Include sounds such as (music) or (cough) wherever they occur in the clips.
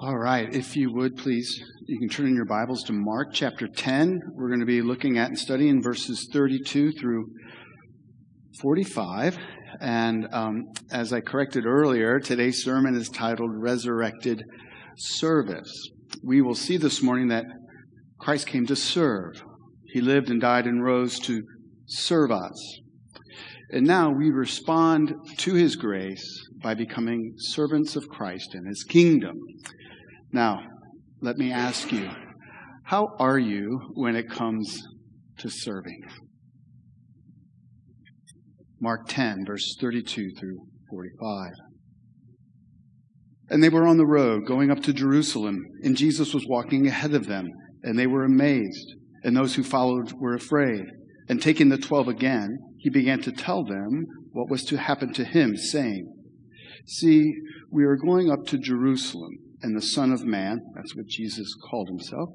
All right, if you would please, you can turn in your Bibles to Mark chapter 10. We're going to be looking at and studying verses 32 through 45. And um, as I corrected earlier, today's sermon is titled Resurrected Service. We will see this morning that Christ came to serve. He lived and died and rose to serve us. And now we respond to his grace by becoming servants of Christ and his kingdom. Now, let me ask you, how are you when it comes to serving? Mark 10, verse 32 through 45. And they were on the road going up to Jerusalem, and Jesus was walking ahead of them, and they were amazed, and those who followed were afraid. And taking the twelve again, he began to tell them what was to happen to him, saying, See, we are going up to Jerusalem and the Son of Man, that's what Jesus called himself,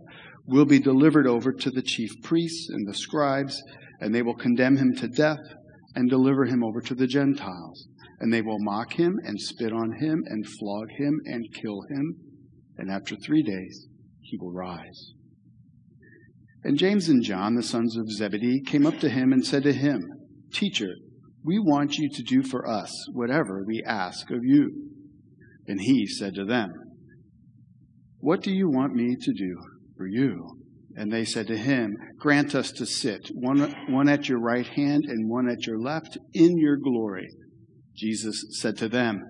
will be delivered over to the chief priests and the scribes, and they will condemn him to death and deliver him over to the Gentiles. And they will mock him and spit on him and flog him and kill him. And after three days, he will rise. And James and John, the sons of Zebedee, came up to him and said to him, Teacher, we want you to do for us whatever we ask of you. And he said to them, what do you want me to do for you? And they said to him, Grant us to sit, one, one at your right hand and one at your left, in your glory. Jesus said to them,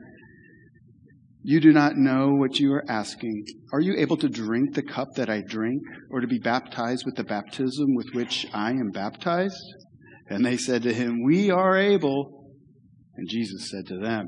You do not know what you are asking. Are you able to drink the cup that I drink, or to be baptized with the baptism with which I am baptized? And they said to him, We are able. And Jesus said to them,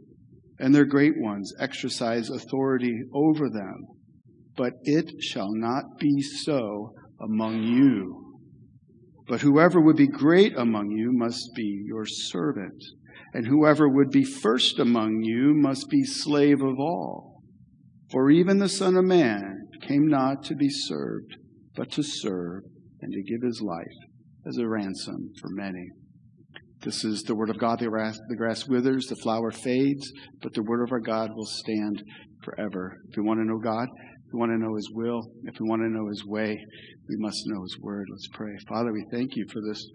and their great ones exercise authority over them. But it shall not be so among you. But whoever would be great among you must be your servant, and whoever would be first among you must be slave of all. For even the Son of Man came not to be served, but to serve and to give his life as a ransom for many. This is the word of God. The grass, the grass withers, the flower fades, but the word of our God will stand forever. If we want to know God, if we want to know His will, if we want to know His way, we must know His word. Let's pray. Father, we thank you for this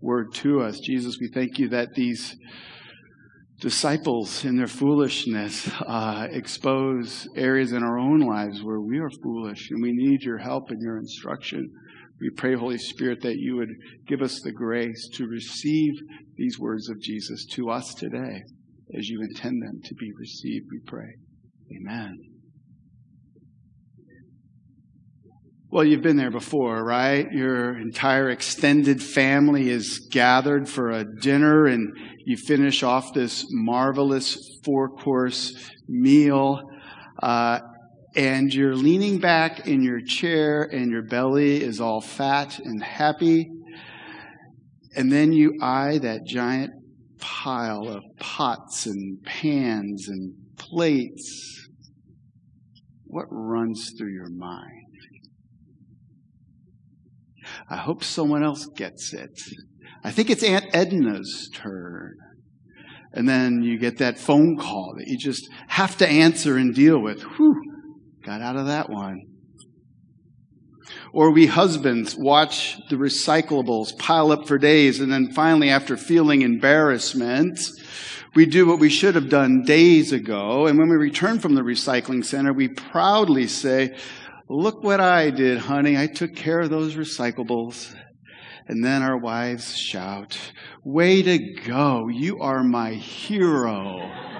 word to us. Jesus, we thank you that these disciples in their foolishness uh, expose areas in our own lives where we are foolish and we need your help and your instruction. We pray, Holy Spirit, that you would give us the grace to receive these words of Jesus to us today as you intend them to be received, we pray. Amen. Well, you've been there before, right? Your entire extended family is gathered for a dinner and you finish off this marvelous four course meal. Uh, and you're leaning back in your chair and your belly is all fat and happy. And then you eye that giant pile of pots and pans and plates. What runs through your mind? I hope someone else gets it. I think it's Aunt Edna's turn. And then you get that phone call that you just have to answer and deal with. Whew, got out of that one. Or we husbands watch the recyclables pile up for days, and then finally, after feeling embarrassment, we do what we should have done days ago. And when we return from the recycling center, we proudly say, Look what I did, honey. I took care of those recyclables. And then our wives shout, Way to go. You are my hero.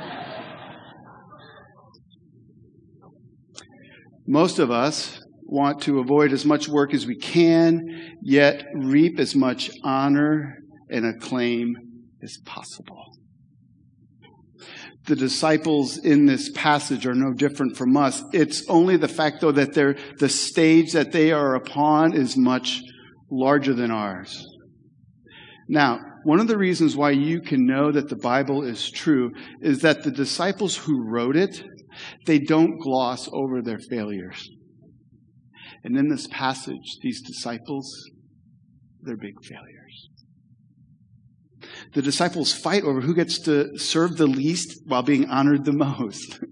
Most of us want to avoid as much work as we can, yet reap as much honor and acclaim as possible. the disciples in this passage are no different from us. It's only the fact, though, that they're, the stage that they are upon is much larger than ours. Now, one of the reasons why you can know that the Bible is true is that the disciples who wrote it, they don't gloss over their failures. And in this passage, these disciples, they're big failures. The disciples fight over who gets to serve the least while being honored the most. (laughs)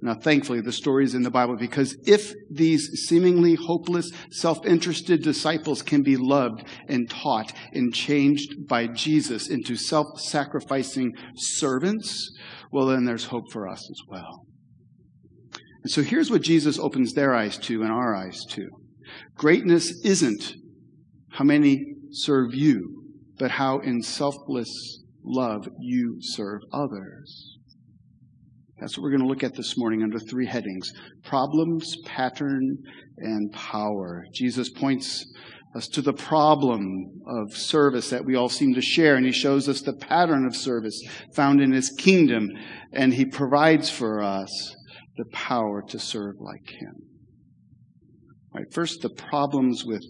Now, thankfully, the story is in the Bible because if these seemingly hopeless, self interested disciples can be loved and taught and changed by Jesus into self sacrificing servants, well, then there's hope for us as well. And so here's what Jesus opens their eyes to and our eyes to greatness isn't how many serve you, but how in selfless love you serve others. That's what we're going to look at this morning under three headings problems, pattern, and power. Jesus points us to the problem of service that we all seem to share, and he shows us the pattern of service found in his kingdom, and he provides for us the power to serve like him. Right, first, the problems with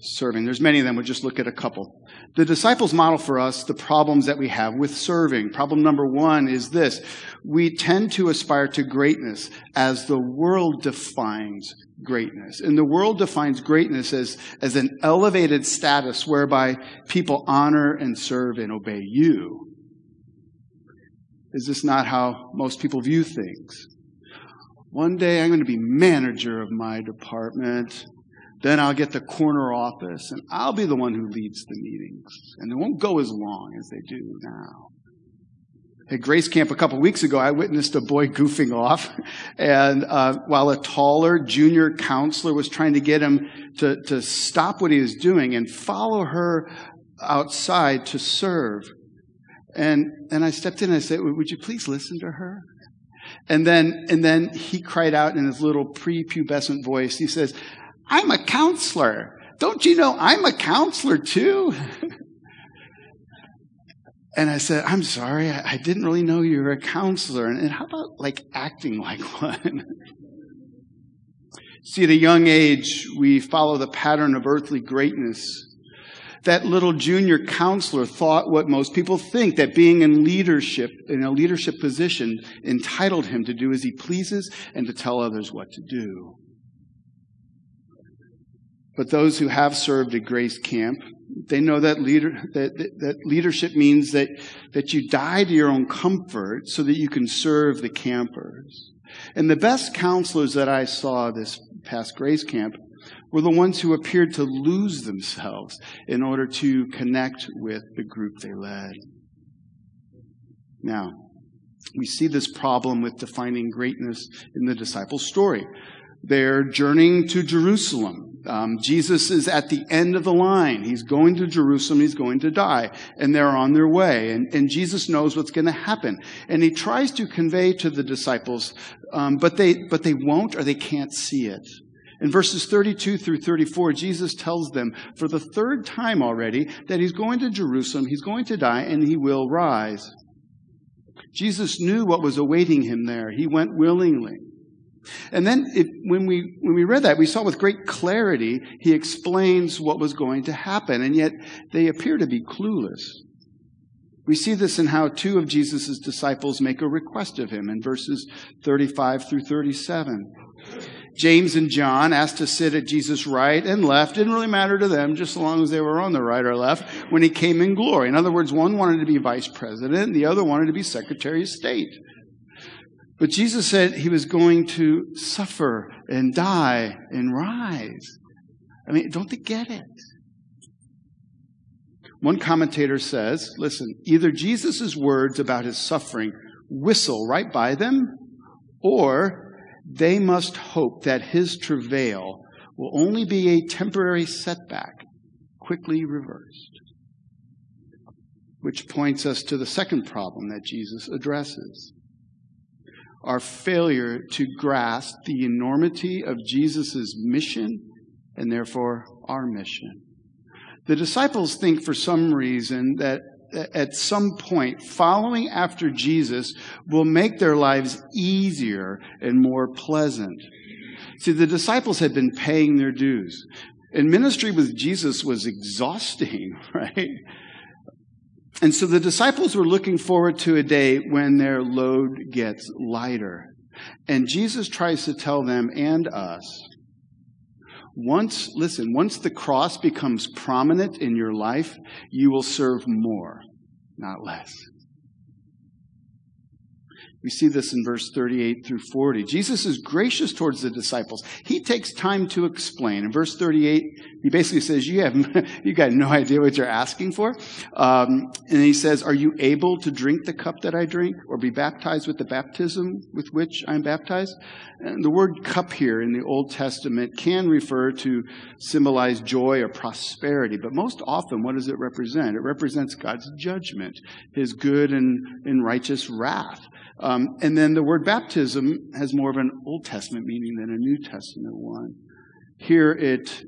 serving. There's many of them. We'll just look at a couple. The disciples model for us the problems that we have with serving. Problem number one is this. We tend to aspire to greatness as the world defines greatness. And the world defines greatness as, as an elevated status whereby people honor and serve and obey you. Is this not how most people view things? One day I'm going to be manager of my department. Then I'll get the corner office and I'll be the one who leads the meetings. And they won't go as long as they do now. At Grace Camp a couple weeks ago, I witnessed a boy goofing off, (laughs) and uh, while a taller junior counselor was trying to get him to, to stop what he was doing and follow her outside to serve. And, and I stepped in and I said, Would you please listen to her? And then, and then he cried out in his little prepubescent voice, he says, I'm a counselor. Don't you know I'm a counselor too? (laughs) and I said, I'm sorry, I, didn't really know you were a counselor. And, and how about like acting like (laughs) one? See, at a young age, we follow the pattern of earthly greatness. That little junior counselor thought what most people think that being in leadership, in a leadership position, entitled him to do as he pleases and to tell others what to do. But those who have served at Grace Camp, they know that, leader, that, that leadership means that, that you die to your own comfort so that you can serve the campers. And the best counselors that I saw this past Grace Camp were the ones who appeared to lose themselves in order to connect with the group they led. Now, we see this problem with defining greatness in the disciples' story. They're journeying to Jerusalem. Um, Jesus is at the end of the line. He's going to Jerusalem. He's going to die. And they're on their way. And, and Jesus knows what's going to happen. And he tries to convey to the disciples, um, but, they, but they won't or they can't see it. In verses 32 through 34, Jesus tells them for the third time already that he's going to Jerusalem, he's going to die, and he will rise. Jesus knew what was awaiting him there. He went willingly. And then it, when, we, when we read that, we saw with great clarity, he explains what was going to happen, and yet they appear to be clueless. We see this in how two of Jesus' disciples make a request of him in verses 35 through 37. James and John asked to sit at Jesus' right and left. Didn't really matter to them, just as long as they were on the right or left when he came in glory. In other words, one wanted to be vice president, the other wanted to be secretary of state. But Jesus said he was going to suffer and die and rise. I mean, don't they get it? One commentator says, listen, either Jesus' words about his suffering whistle right by them, or they must hope that his travail will only be a temporary setback, quickly reversed. Which points us to the second problem that Jesus addresses our failure to grasp the enormity of Jesus' mission and therefore our mission. The disciples think for some reason that at some point, following after Jesus will make their lives easier and more pleasant. See, the disciples had been paying their dues. And ministry with Jesus was exhausting, (laughs) right? And so the disciples were looking forward to a day when their load gets lighter. And Jesus tries to tell them and us once, listen, once the cross becomes prominent in your life, you will serve more, not less. We see this in verse 38 through 40. Jesus is gracious towards the disciples. He takes time to explain. In verse 38, he basically says, you have, (laughs) you got no idea what you're asking for. Um, and he says, are you able to drink the cup that I drink or be baptized with the baptism with which I'm baptized? And the word cup here in the Old Testament can refer to symbolize joy or prosperity, but most often, what does it represent? It represents God's judgment, his good and, and righteous wrath. Um, and then the word baptism has more of an Old Testament meaning than a New Testament one. Here it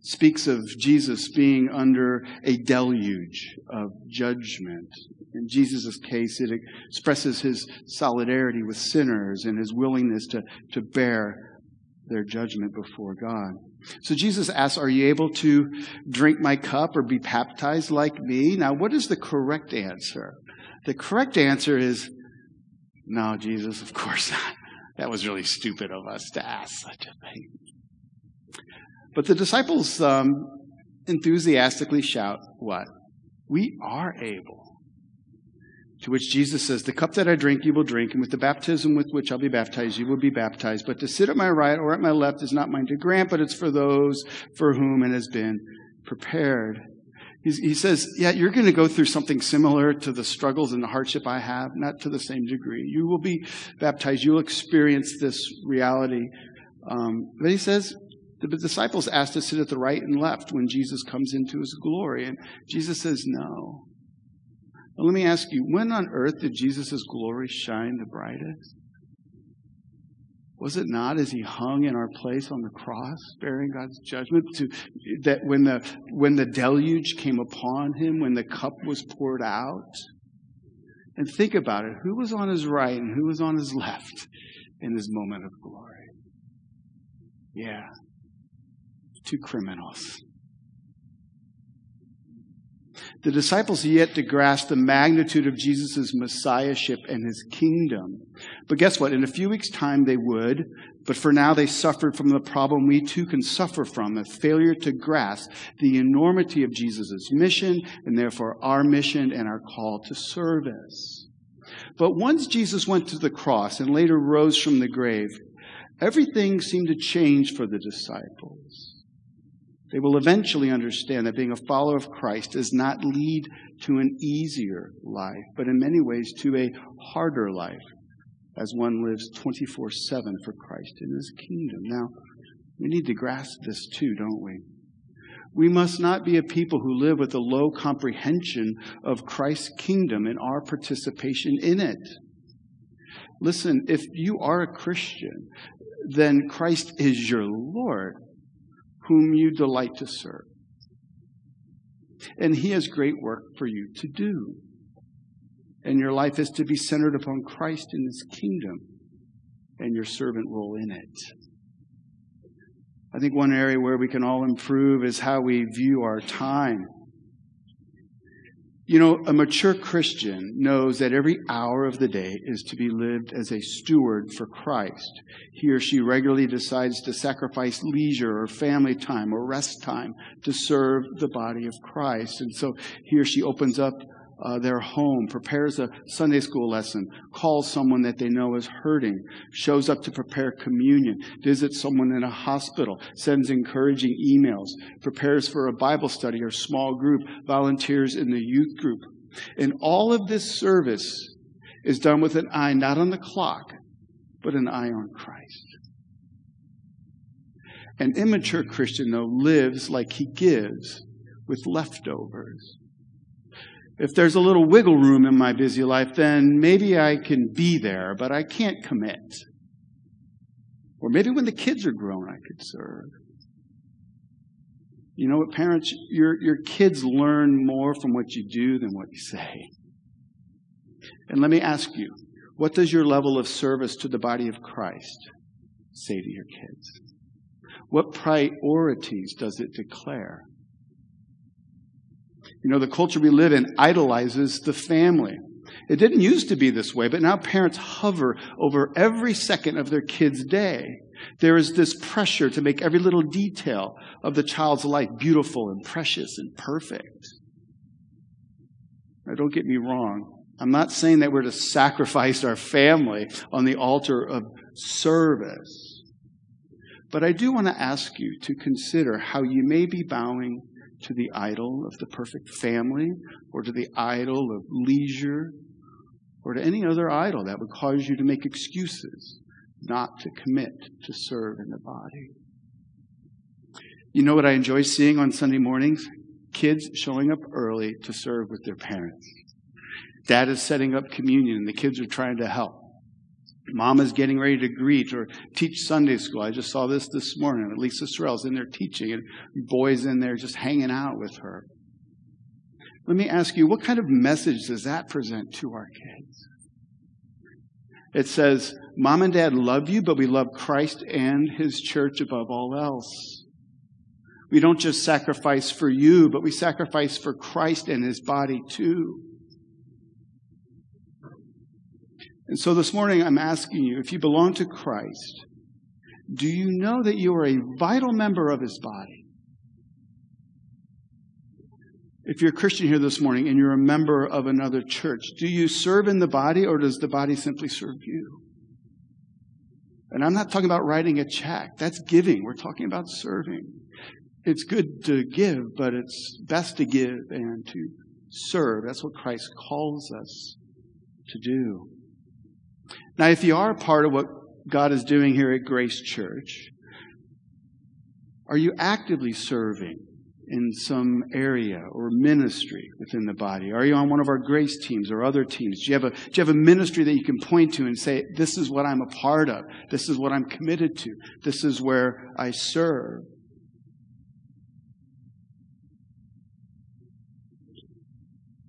speaks of Jesus being under a deluge of judgment. In Jesus' case, it expresses his solidarity with sinners and his willingness to, to bear their judgment before God. So Jesus asks, Are you able to drink my cup or be baptized like me? Now, what is the correct answer? The correct answer is no, Jesus, of course not. That was really stupid of us to ask such a thing. But the disciples um, enthusiastically shout, What? We are able. To which Jesus says, The cup that I drink, you will drink, and with the baptism with which I'll be baptized, you will be baptized. But to sit at my right or at my left is not mine to grant, but it's for those for whom it has been prepared. He says, Yeah, you're going to go through something similar to the struggles and the hardship I have, not to the same degree. You will be baptized. You'll experience this reality. Um, but he says, the disciples asked to sit at the right and left when Jesus comes into his glory. And Jesus says, No. Let me ask you, when on earth did Jesus' glory shine the brightest? Was it not as he hung in our place on the cross, bearing God's judgment, to, that when the, when the deluge came upon him, when the cup was poured out? And think about it who was on his right and who was on his left in this moment of glory? Yeah, two criminals. The disciples yet to grasp the magnitude of Jesus' messiahship and his kingdom. But guess what? In a few weeks' time, they would. But for now, they suffered from the problem we too can suffer from the failure to grasp the enormity of Jesus' mission and therefore our mission and our call to service. But once Jesus went to the cross and later rose from the grave, everything seemed to change for the disciples. They will eventually understand that being a follower of Christ does not lead to an easier life, but in many ways to a harder life as one lives 24 7 for Christ in his kingdom. Now, we need to grasp this too, don't we? We must not be a people who live with a low comprehension of Christ's kingdom and our participation in it. Listen, if you are a Christian, then Christ is your Lord whom you delight to serve. And He has great work for you to do. And your life is to be centered upon Christ in His kingdom and your servant role in it. I think one area where we can all improve is how we view our time. You know, a mature Christian knows that every hour of the day is to be lived as a steward for Christ. He or she regularly decides to sacrifice leisure or family time or rest time to serve the body of Christ. And so he or she opens up uh, their home, prepares a Sunday school lesson, calls someone that they know is hurting, shows up to prepare communion, visits someone in a hospital, sends encouraging emails, prepares for a Bible study or small group, volunteers in the youth group. And all of this service is done with an eye not on the clock, but an eye on Christ. An immature Christian, though, lives like he gives with leftovers if there's a little wiggle room in my busy life, then maybe I can be there, but I can't commit. Or maybe when the kids are grown, I could serve. You know what, parents? Your, your kids learn more from what you do than what you say. And let me ask you, what does your level of service to the body of Christ say to your kids? What priorities does it declare? You know, the culture we live in idolizes the family. It didn't used to be this way, but now parents hover over every second of their kid's day. There is this pressure to make every little detail of the child's life beautiful and precious and perfect. Now, don't get me wrong. I'm not saying that we're to sacrifice our family on the altar of service. But I do want to ask you to consider how you may be bowing to the idol of the perfect family or to the idol of leisure or to any other idol that would cause you to make excuses not to commit to serve in the body. You know what I enjoy seeing on Sunday mornings? Kids showing up early to serve with their parents. Dad is setting up communion and the kids are trying to help. Mom is getting ready to greet or teach Sunday school. I just saw this this morning. Lisa Sorrell's in there teaching and boys in there just hanging out with her. Let me ask you, what kind of message does that present to our kids? It says, Mom and Dad love you, but we love Christ and His church above all else. We don't just sacrifice for you, but we sacrifice for Christ and His body too. And so this morning I'm asking you, if you belong to Christ, do you know that you are a vital member of His body? If you're a Christian here this morning and you're a member of another church, do you serve in the body or does the body simply serve you? And I'm not talking about writing a check. That's giving. We're talking about serving. It's good to give, but it's best to give and to serve. That's what Christ calls us to do. Now, if you are part of what God is doing here at Grace Church, are you actively serving? in some area or ministry within the body? Are you on one of our grace teams or other teams? Do you have a, do you have a ministry that you can point to and say, this is what I'm a part of. This is what I'm committed to. This is where I serve.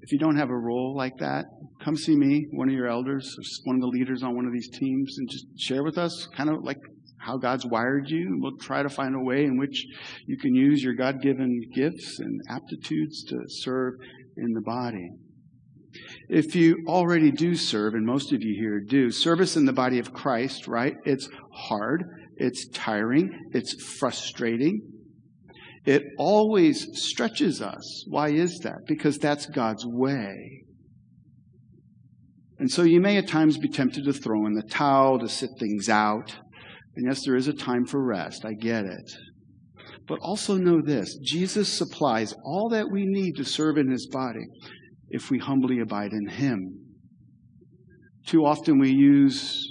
If you don't have a role like that, come see me, one of your elders, one of the leaders on one of these teams, and just share with us kind of like how God's wired you, we'll try to find a way in which you can use your God given gifts and aptitudes to serve in the body. If you already do serve, and most of you here do, service in the body of Christ, right? It's hard, it's tiring, it's frustrating. It always stretches us. Why is that? Because that's God's way. And so you may at times be tempted to throw in the towel, to sit things out. And yes, there is a time for rest. I get it. But also know this Jesus supplies all that we need to serve in his body if we humbly abide in him. Too often we use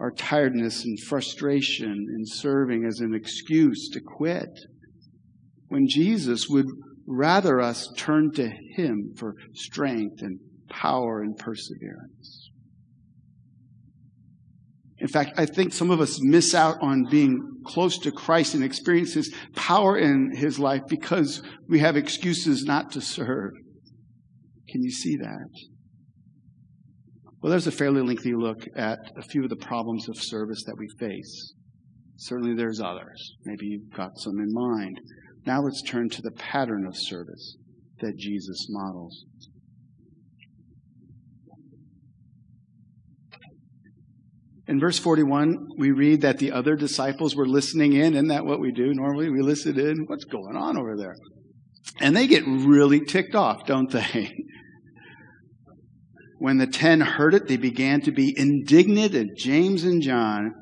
our tiredness and frustration in serving as an excuse to quit when Jesus would rather us turn to him for strength and power and perseverance. In fact, I think some of us miss out on being close to Christ and experience His power in His life because we have excuses not to serve. Can you see that? Well, there's a fairly lengthy look at a few of the problems of service that we face. Certainly there's others. Maybe you've got some in mind. Now let's turn to the pattern of service that Jesus models. In verse 41, we read that the other disciples were listening in. Isn't that what we do normally? We listen in. What's going on over there? And they get really ticked off, don't they? (laughs) when the ten heard it, they began to be indignant at James and John.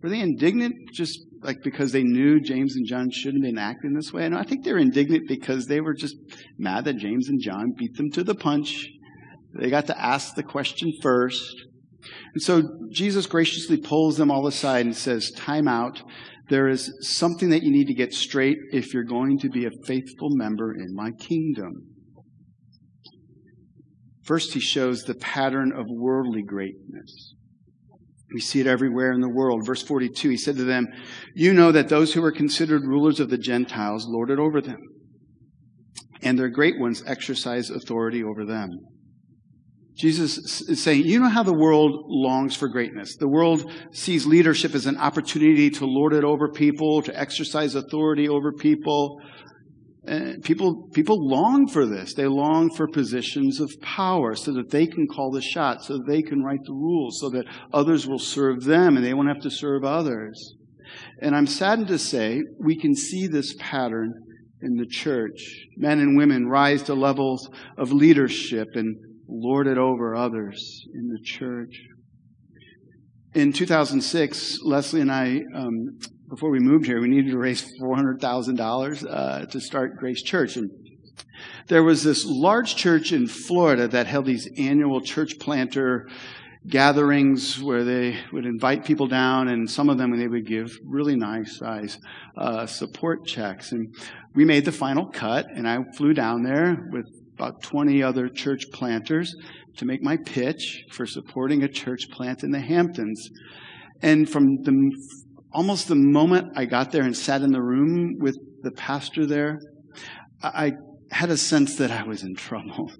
Were they indignant just like because they knew James and John shouldn't have been acting this way? And I think they're indignant because they were just mad that James and John beat them to the punch. They got to ask the question first. And so Jesus graciously pulls them all aside and says, Time out. There is something that you need to get straight if you're going to be a faithful member in my kingdom. First, he shows the pattern of worldly greatness. We see it everywhere in the world. Verse 42, he said to them, You know that those who are considered rulers of the Gentiles lord it over them, and their great ones exercise authority over them. Jesus is saying, You know how the world longs for greatness. The world sees leadership as an opportunity to lord it over people, to exercise authority over people. And people, people long for this. They long for positions of power so that they can call the shots, so that they can write the rules, so that others will serve them and they won't have to serve others. And I'm saddened to say we can see this pattern in the church. Men and women rise to levels of leadership and lord it over others in the church. In 2006, Leslie and I, um, before we moved here, we needed to raise $400,000 uh, to start Grace Church. And there was this large church in Florida that held these annual church planter gatherings where they would invite people down, and some of them they would give really nice size uh, support checks. And we made the final cut, and I flew down there with about 20 other church planters to make my pitch for supporting a church plant in the Hamptons. And from the almost the moment I got there and sat in the room with the pastor there, I had a sense that I was in trouble.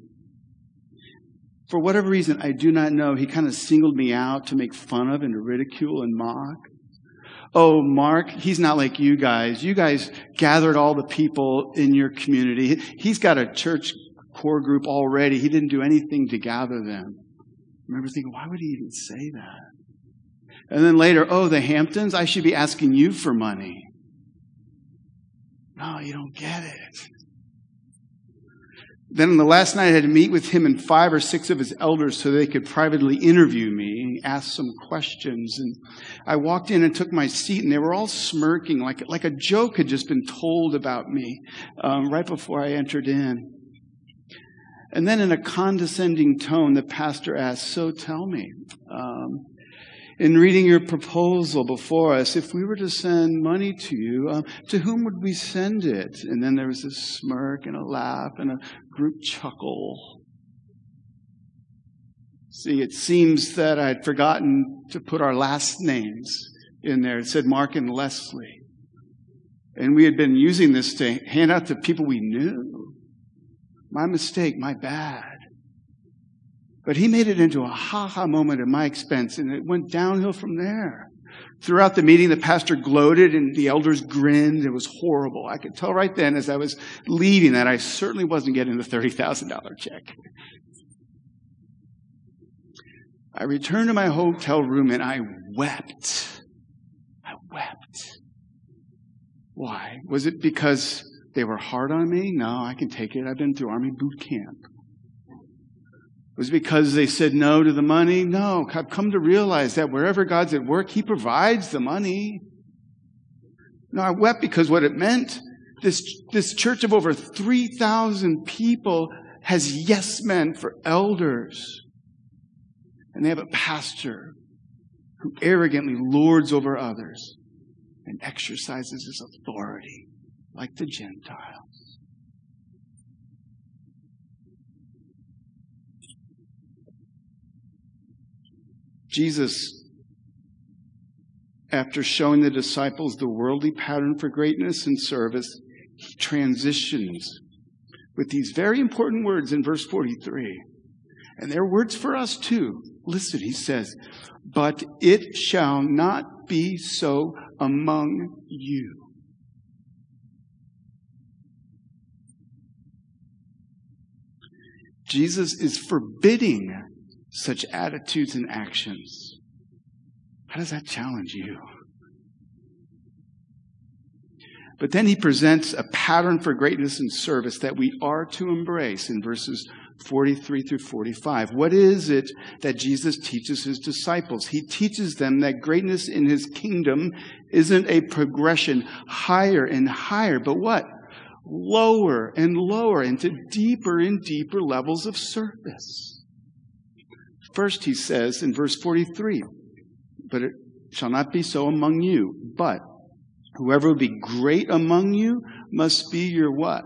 For whatever reason, I do not know, he kind of singled me out to make fun of and to ridicule and mock. Oh, Mark, he's not like you guys. You guys gathered all the people in your community. He's got a church core group already. He didn't do anything to gather them. I remember thinking, why would he even say that? And then later, oh, the Hamptons, I should be asking you for money. No, you don't get it. Then on the last night, I had to meet with him and five or six of his elders so they could privately interview me, and ask some questions. And I walked in and took my seat, and they were all smirking like, like a joke had just been told about me um, right before I entered in. And then in a condescending tone, the pastor asked, So tell me, um, in reading your proposal before us, if we were to send money to you, uh, to whom would we send it? And then there was a smirk and a laugh and a group chuckle. See, it seems that I'd forgotten to put our last names in there. It said Mark and Leslie. And we had been using this to hand out to people we knew. My mistake, my bad. But he made it into a ha ha moment at my expense, and it went downhill from there. Throughout the meeting, the pastor gloated and the elders grinned. It was horrible. I could tell right then as I was leaving that I certainly wasn't getting the $30,000 check. I returned to my hotel room and I wept. I wept. Why? Was it because they were hard on me? No, I can take it. I've been through Army boot camp. Was because they said no to the money? No, I've come to realize that wherever God's at work, He provides the money. No, I wept because what it meant, this, this church of over 3,000 people has yes men for elders. And they have a pastor who arrogantly lords over others and exercises his authority like the Gentiles. Jesus, after showing the disciples the worldly pattern for greatness and service, he transitions with these very important words in verse 43. And they're words for us too. Listen, he says, But it shall not be so among you. Jesus is forbidding such attitudes and actions. How does that challenge you? But then he presents a pattern for greatness and service that we are to embrace in verses 43 through 45. What is it that Jesus teaches his disciples? He teaches them that greatness in his kingdom isn't a progression higher and higher, but what? lower and lower into deeper and deeper levels of service. First, he says in verse 43, but it shall not be so among you, but whoever will be great among you must be your what?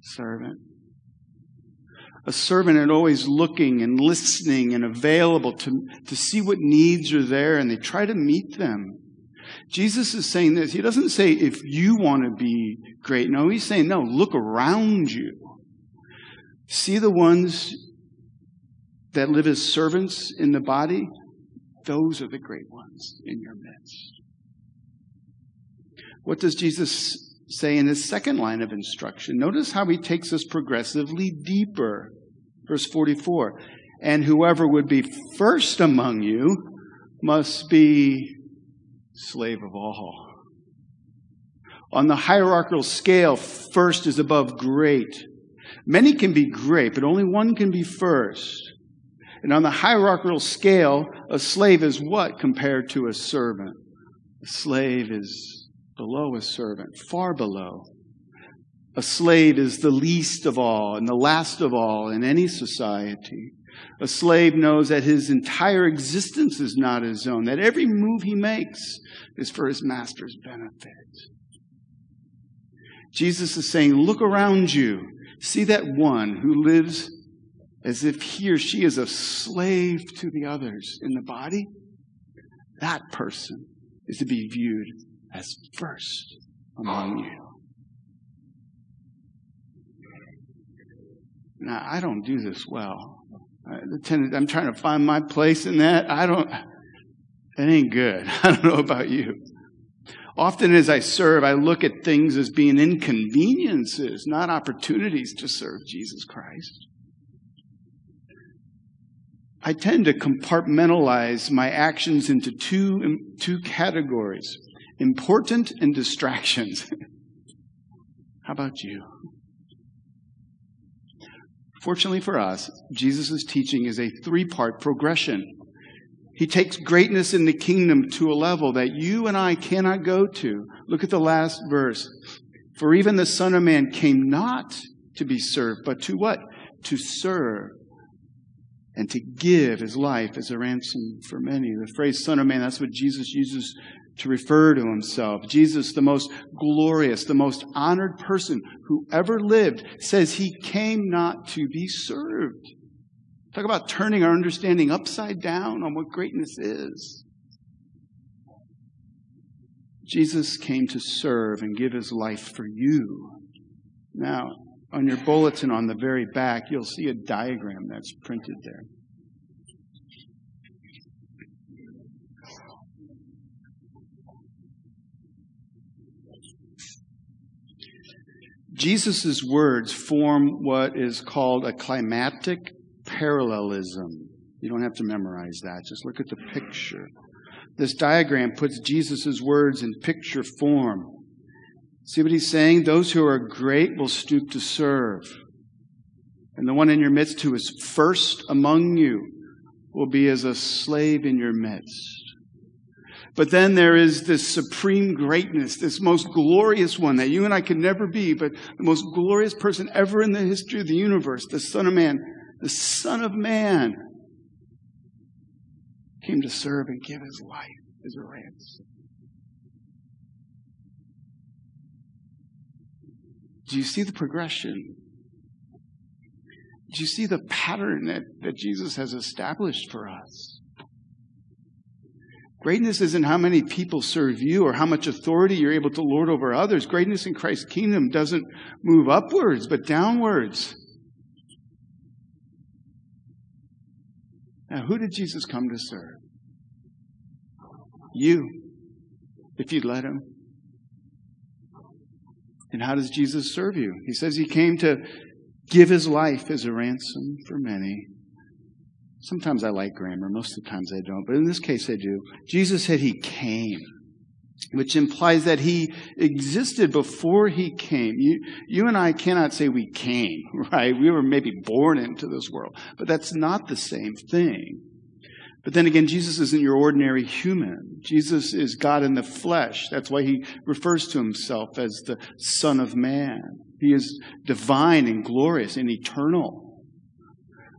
Servant. a servant and always looking and listening and available to, to see what needs are there and they try to meet them. Jesus is saying this. He doesn't say if you want to be great. No, he's saying no, look around you. See the ones that live as servants in the body. Those are the great ones in your midst. What does Jesus say in his second line of instruction? Notice how he takes us progressively deeper. Verse 44 And whoever would be first among you must be slave of all. On the hierarchical scale, first is above great. Many can be great, but only one can be first. And on the hierarchical scale, a slave is what compared to a servant? A slave is below a servant, far below. A slave is the least of all and the last of all in any society. A slave knows that his entire existence is not his own, that every move he makes is for his master's benefit. Jesus is saying, Look around you. See that one who lives as if he or she is a slave to the others in the body? That person is to be viewed as first among you. Now, I don't do this well. I'm trying to find my place in that. I don't, it ain't good. (laughs) I don't know about you. Often as I serve, I look at things as being inconveniences, not opportunities to serve Jesus Christ. I tend to compartmentalize my actions into two, two categories important and distractions. (laughs) How about you? Fortunately for us, Jesus' teaching is a three part progression. He takes greatness in the kingdom to a level that you and I cannot go to. Look at the last verse. For even the Son of Man came not to be served, but to what? To serve and to give his life as a ransom for many. The phrase Son of Man, that's what Jesus uses to refer to himself. Jesus, the most glorious, the most honored person who ever lived, says he came not to be served. Talk about turning our understanding upside down on what greatness is. Jesus came to serve and give his life for you. Now, on your bulletin on the very back, you'll see a diagram that's printed there. Jesus' words form what is called a climatic parallelism. You don't have to memorize that, just look at the picture. This diagram puts Jesus' words in picture form. See what he's saying? Those who are great will stoop to serve. And the one in your midst who is first among you will be as a slave in your midst. But then there is this supreme greatness, this most glorious one that you and I could never be, but the most glorious person ever in the history of the universe, the Son of Man, the Son of Man, came to serve and give his life as a ransom. Do you see the progression? Do you see the pattern that, that Jesus has established for us? Greatness isn't how many people serve you or how much authority you're able to lord over others. Greatness in Christ's kingdom doesn't move upwards, but downwards. Now, who did Jesus come to serve? You, if you'd let him. And how does Jesus serve you? He says he came to give his life as a ransom for many. Sometimes I like grammar, most of the times I don't, but in this case I do. Jesus said he came, which implies that he existed before he came. You, you and I cannot say we came, (laughs) right? We were maybe born into this world, but that's not the same thing. But then again, Jesus isn't your ordinary human. Jesus is God in the flesh. That's why he refers to himself as the Son of Man. He is divine and glorious and eternal.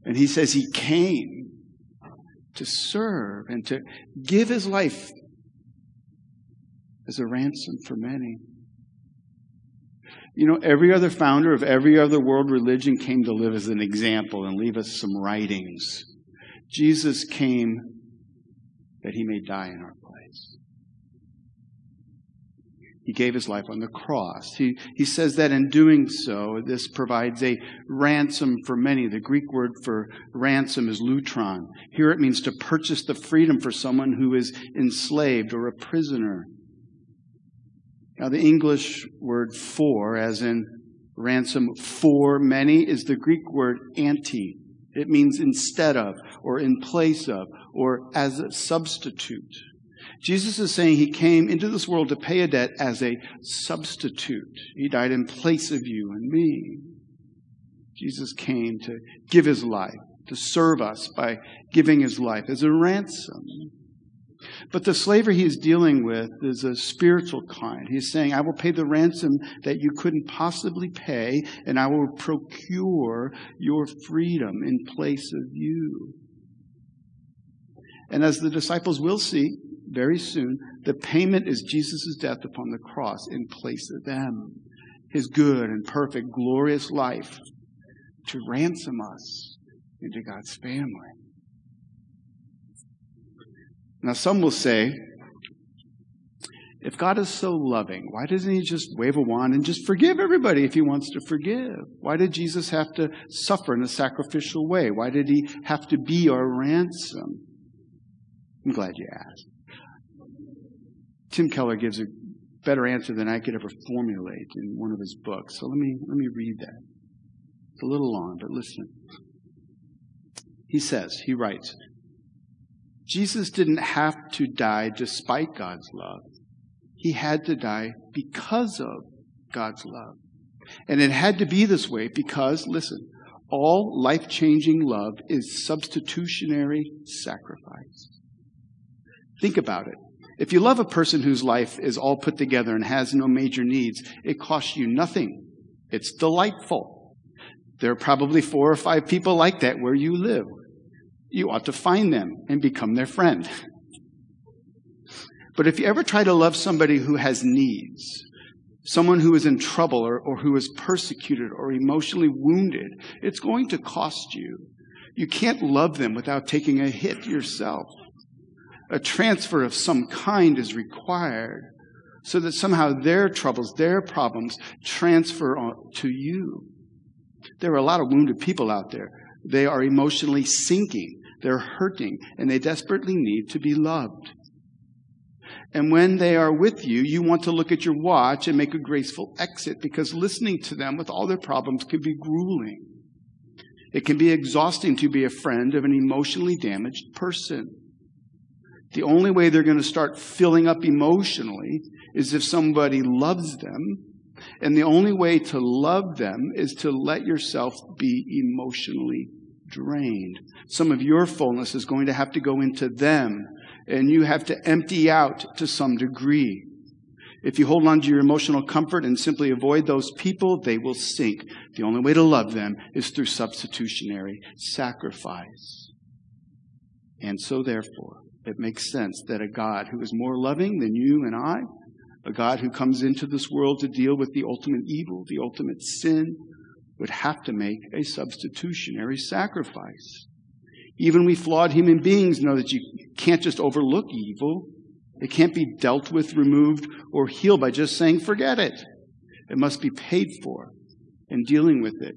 And he says he came to serve and to give his life as a ransom for many. You know, every other founder of every other world religion came to live as an example and leave us some writings. Jesus came that he may die in our place. He gave his life on the cross. He, he says that in doing so, this provides a ransom for many. The Greek word for ransom is lutron. Here it means to purchase the freedom for someone who is enslaved or a prisoner. Now, the English word for, as in ransom for many, is the Greek word anti. It means instead of, or in place of, or as a substitute. Jesus is saying he came into this world to pay a debt as a substitute. He died in place of you and me. Jesus came to give his life, to serve us by giving his life as a ransom. But the slavery he is dealing with is a spiritual kind. He's saying, I will pay the ransom that you couldn't possibly pay, and I will procure your freedom in place of you. And as the disciples will see very soon, the payment is Jesus' death upon the cross in place of them. His good and perfect, glorious life to ransom us into God's family. Now, some will say, if God is so loving, why doesn't He just wave a wand and just forgive everybody if He wants to forgive? Why did Jesus have to suffer in a sacrificial way? Why did He have to be our ransom? I'm glad you asked. Tim Keller gives a better answer than I could ever formulate in one of his books. So let me, let me read that. It's a little long, but listen. He says, he writes, Jesus didn't have to die despite God's love. He had to die because of God's love. And it had to be this way because, listen, all life changing love is substitutionary sacrifice. Think about it. If you love a person whose life is all put together and has no major needs, it costs you nothing. It's delightful. There are probably four or five people like that where you live you ought to find them and become their friend. But if you ever try to love somebody who has needs, someone who is in trouble or, or who is persecuted or emotionally wounded, it's going to cost you. You can't love them without taking a hit yourself. A transfer of some kind is required so that somehow their troubles, their problems transfer to you. There are a lot of wounded people out there. They are emotionally sinking. They're hurting and they desperately need to be loved. And when they are with you, you want to look at your watch and make a graceful exit because listening to them with all their problems can be grueling. It can be exhausting to be a friend of an emotionally damaged person. The only way they're going to start filling up emotionally is if somebody loves them. And the only way to love them is to let yourself be emotionally drained. Some of your fullness is going to have to go into them, and you have to empty out to some degree. If you hold on to your emotional comfort and simply avoid those people, they will sink. The only way to love them is through substitutionary sacrifice. And so, therefore, it makes sense that a God who is more loving than you and I, a God who comes into this world to deal with the ultimate evil, the ultimate sin, would have to make a substitutionary sacrifice. Even we flawed human beings know that you can't just overlook evil. It can't be dealt with, removed, or healed by just saying, forget it. It must be paid for, and dealing with it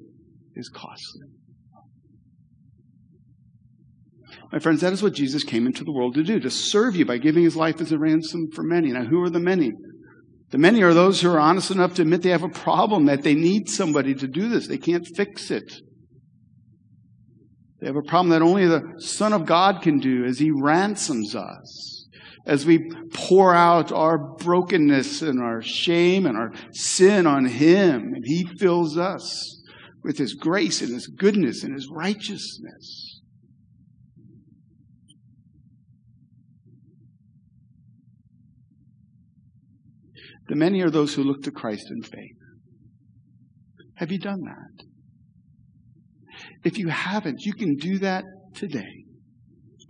is costly. My friends, that is what Jesus came into the world to do, to serve you by giving his life as a ransom for many. Now, who are the many? The many are those who are honest enough to admit they have a problem, that they need somebody to do this. They can't fix it. They have a problem that only the Son of God can do as He ransoms us. As we pour out our brokenness and our shame and our sin on Him, and He fills us with His grace and His goodness and His righteousness. The many are those who look to Christ in faith. Have you done that? If you haven't, you can do that today.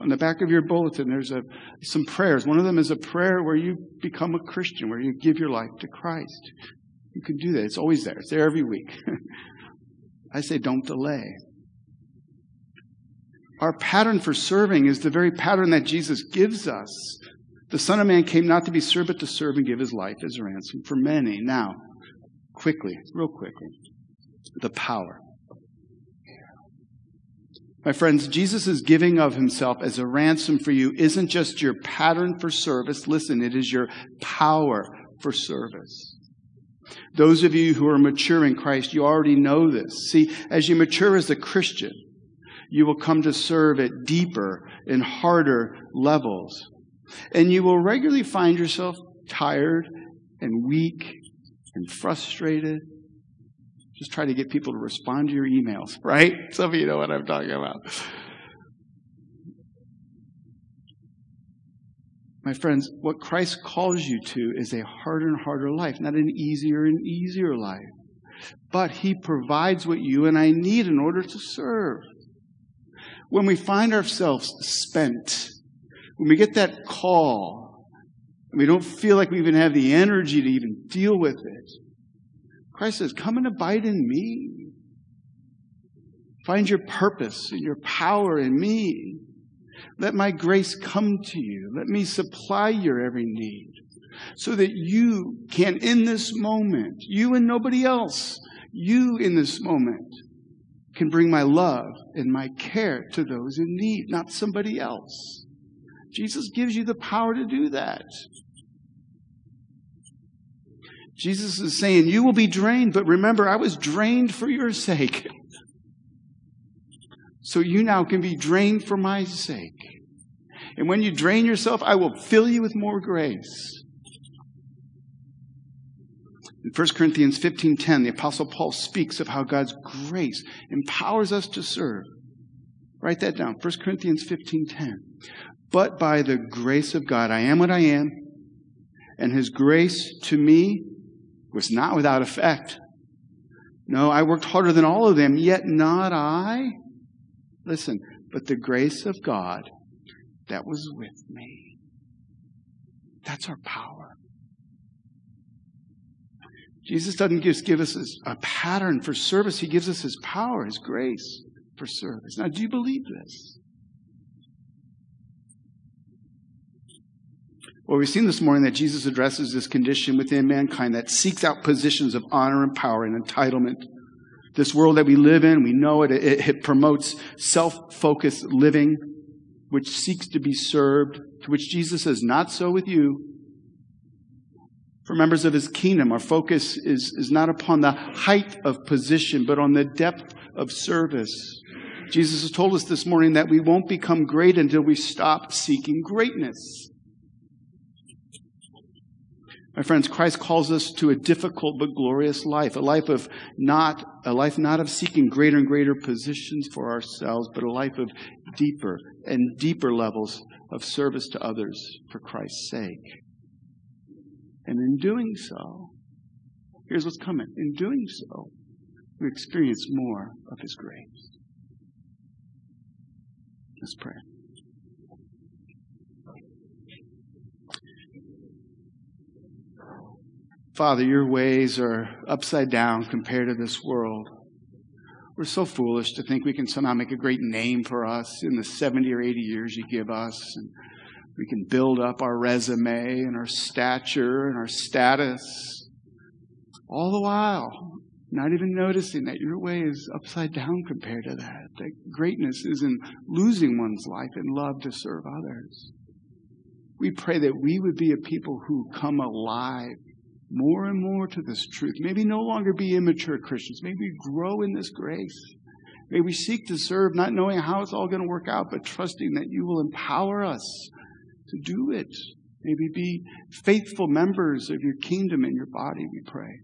On the back of your bulletin, there's a, some prayers. One of them is a prayer where you become a Christian, where you give your life to Christ. You can do that. It's always there. It's there every week. (laughs) I say don't delay. Our pattern for serving is the very pattern that Jesus gives us. The Son of Man came not to be served, but to serve and give his life as a ransom for many. Now, quickly, real quickly, the power. My friends, Jesus' giving of himself as a ransom for you isn't just your pattern for service. Listen, it is your power for service. Those of you who are mature in Christ, you already know this. See, as you mature as a Christian, you will come to serve at deeper and harder levels. And you will regularly find yourself tired and weak and frustrated just try to get people to respond to your emails, (laughs) right? Some of you know what I'm talking about. My friends, what Christ calls you to is a harder and harder life, not an easier and easier life. But He provides what you and I need in order to serve. When we find ourselves spent, when we get that call, and we don't feel like we even have the energy to even deal with it, Christ says, Come and abide in me. Find your purpose and your power in me. Let my grace come to you. Let me supply your every need so that you can, in this moment, you and nobody else, you in this moment, can bring my love and my care to those in need, not somebody else. Jesus gives you the power to do that. Jesus is saying, You will be drained, but remember, I was drained for your sake. So you now can be drained for my sake. And when you drain yourself, I will fill you with more grace. In 1 Corinthians 15:10, the apostle Paul speaks of how God's grace empowers us to serve. Write that down. 1 Corinthians 15:10. But by the grace of God I am what I am, and his grace to me was not without effect. No, I worked harder than all of them, yet not I. Listen, but the grace of God that was with me. That's our power. Jesus doesn't just give us a pattern for service, He gives us His power, His grace for service. Now, do you believe this? Well, we've seen this morning that Jesus addresses this condition within mankind that seeks out positions of honor and power and entitlement. This world that we live in, we know it, it, it promotes self-focused living, which seeks to be served, to which Jesus says, not so with you. For members of his kingdom, our focus is, is not upon the height of position, but on the depth of service. Jesus has told us this morning that we won't become great until we stop seeking greatness. My friends, Christ calls us to a difficult but glorious life, a life of not, a life not of seeking greater and greater positions for ourselves, but a life of deeper and deeper levels of service to others for Christ's sake. And in doing so, here's what's coming. In doing so, we experience more of His grace. Let's pray. Father, your ways are upside down compared to this world. We're so foolish to think we can somehow make a great name for us in the 70 or 80 years you give us. And we can build up our resume and our stature and our status. All the while, not even noticing that your way is upside down compared to that. That greatness is in losing one's life in love to serve others. We pray that we would be a people who come alive more and more to this truth. Maybe no longer be immature Christians. Maybe grow in this grace. May we seek to serve, not knowing how it's all going to work out, but trusting that you will empower us to do it. Maybe be faithful members of your kingdom and your body, we pray.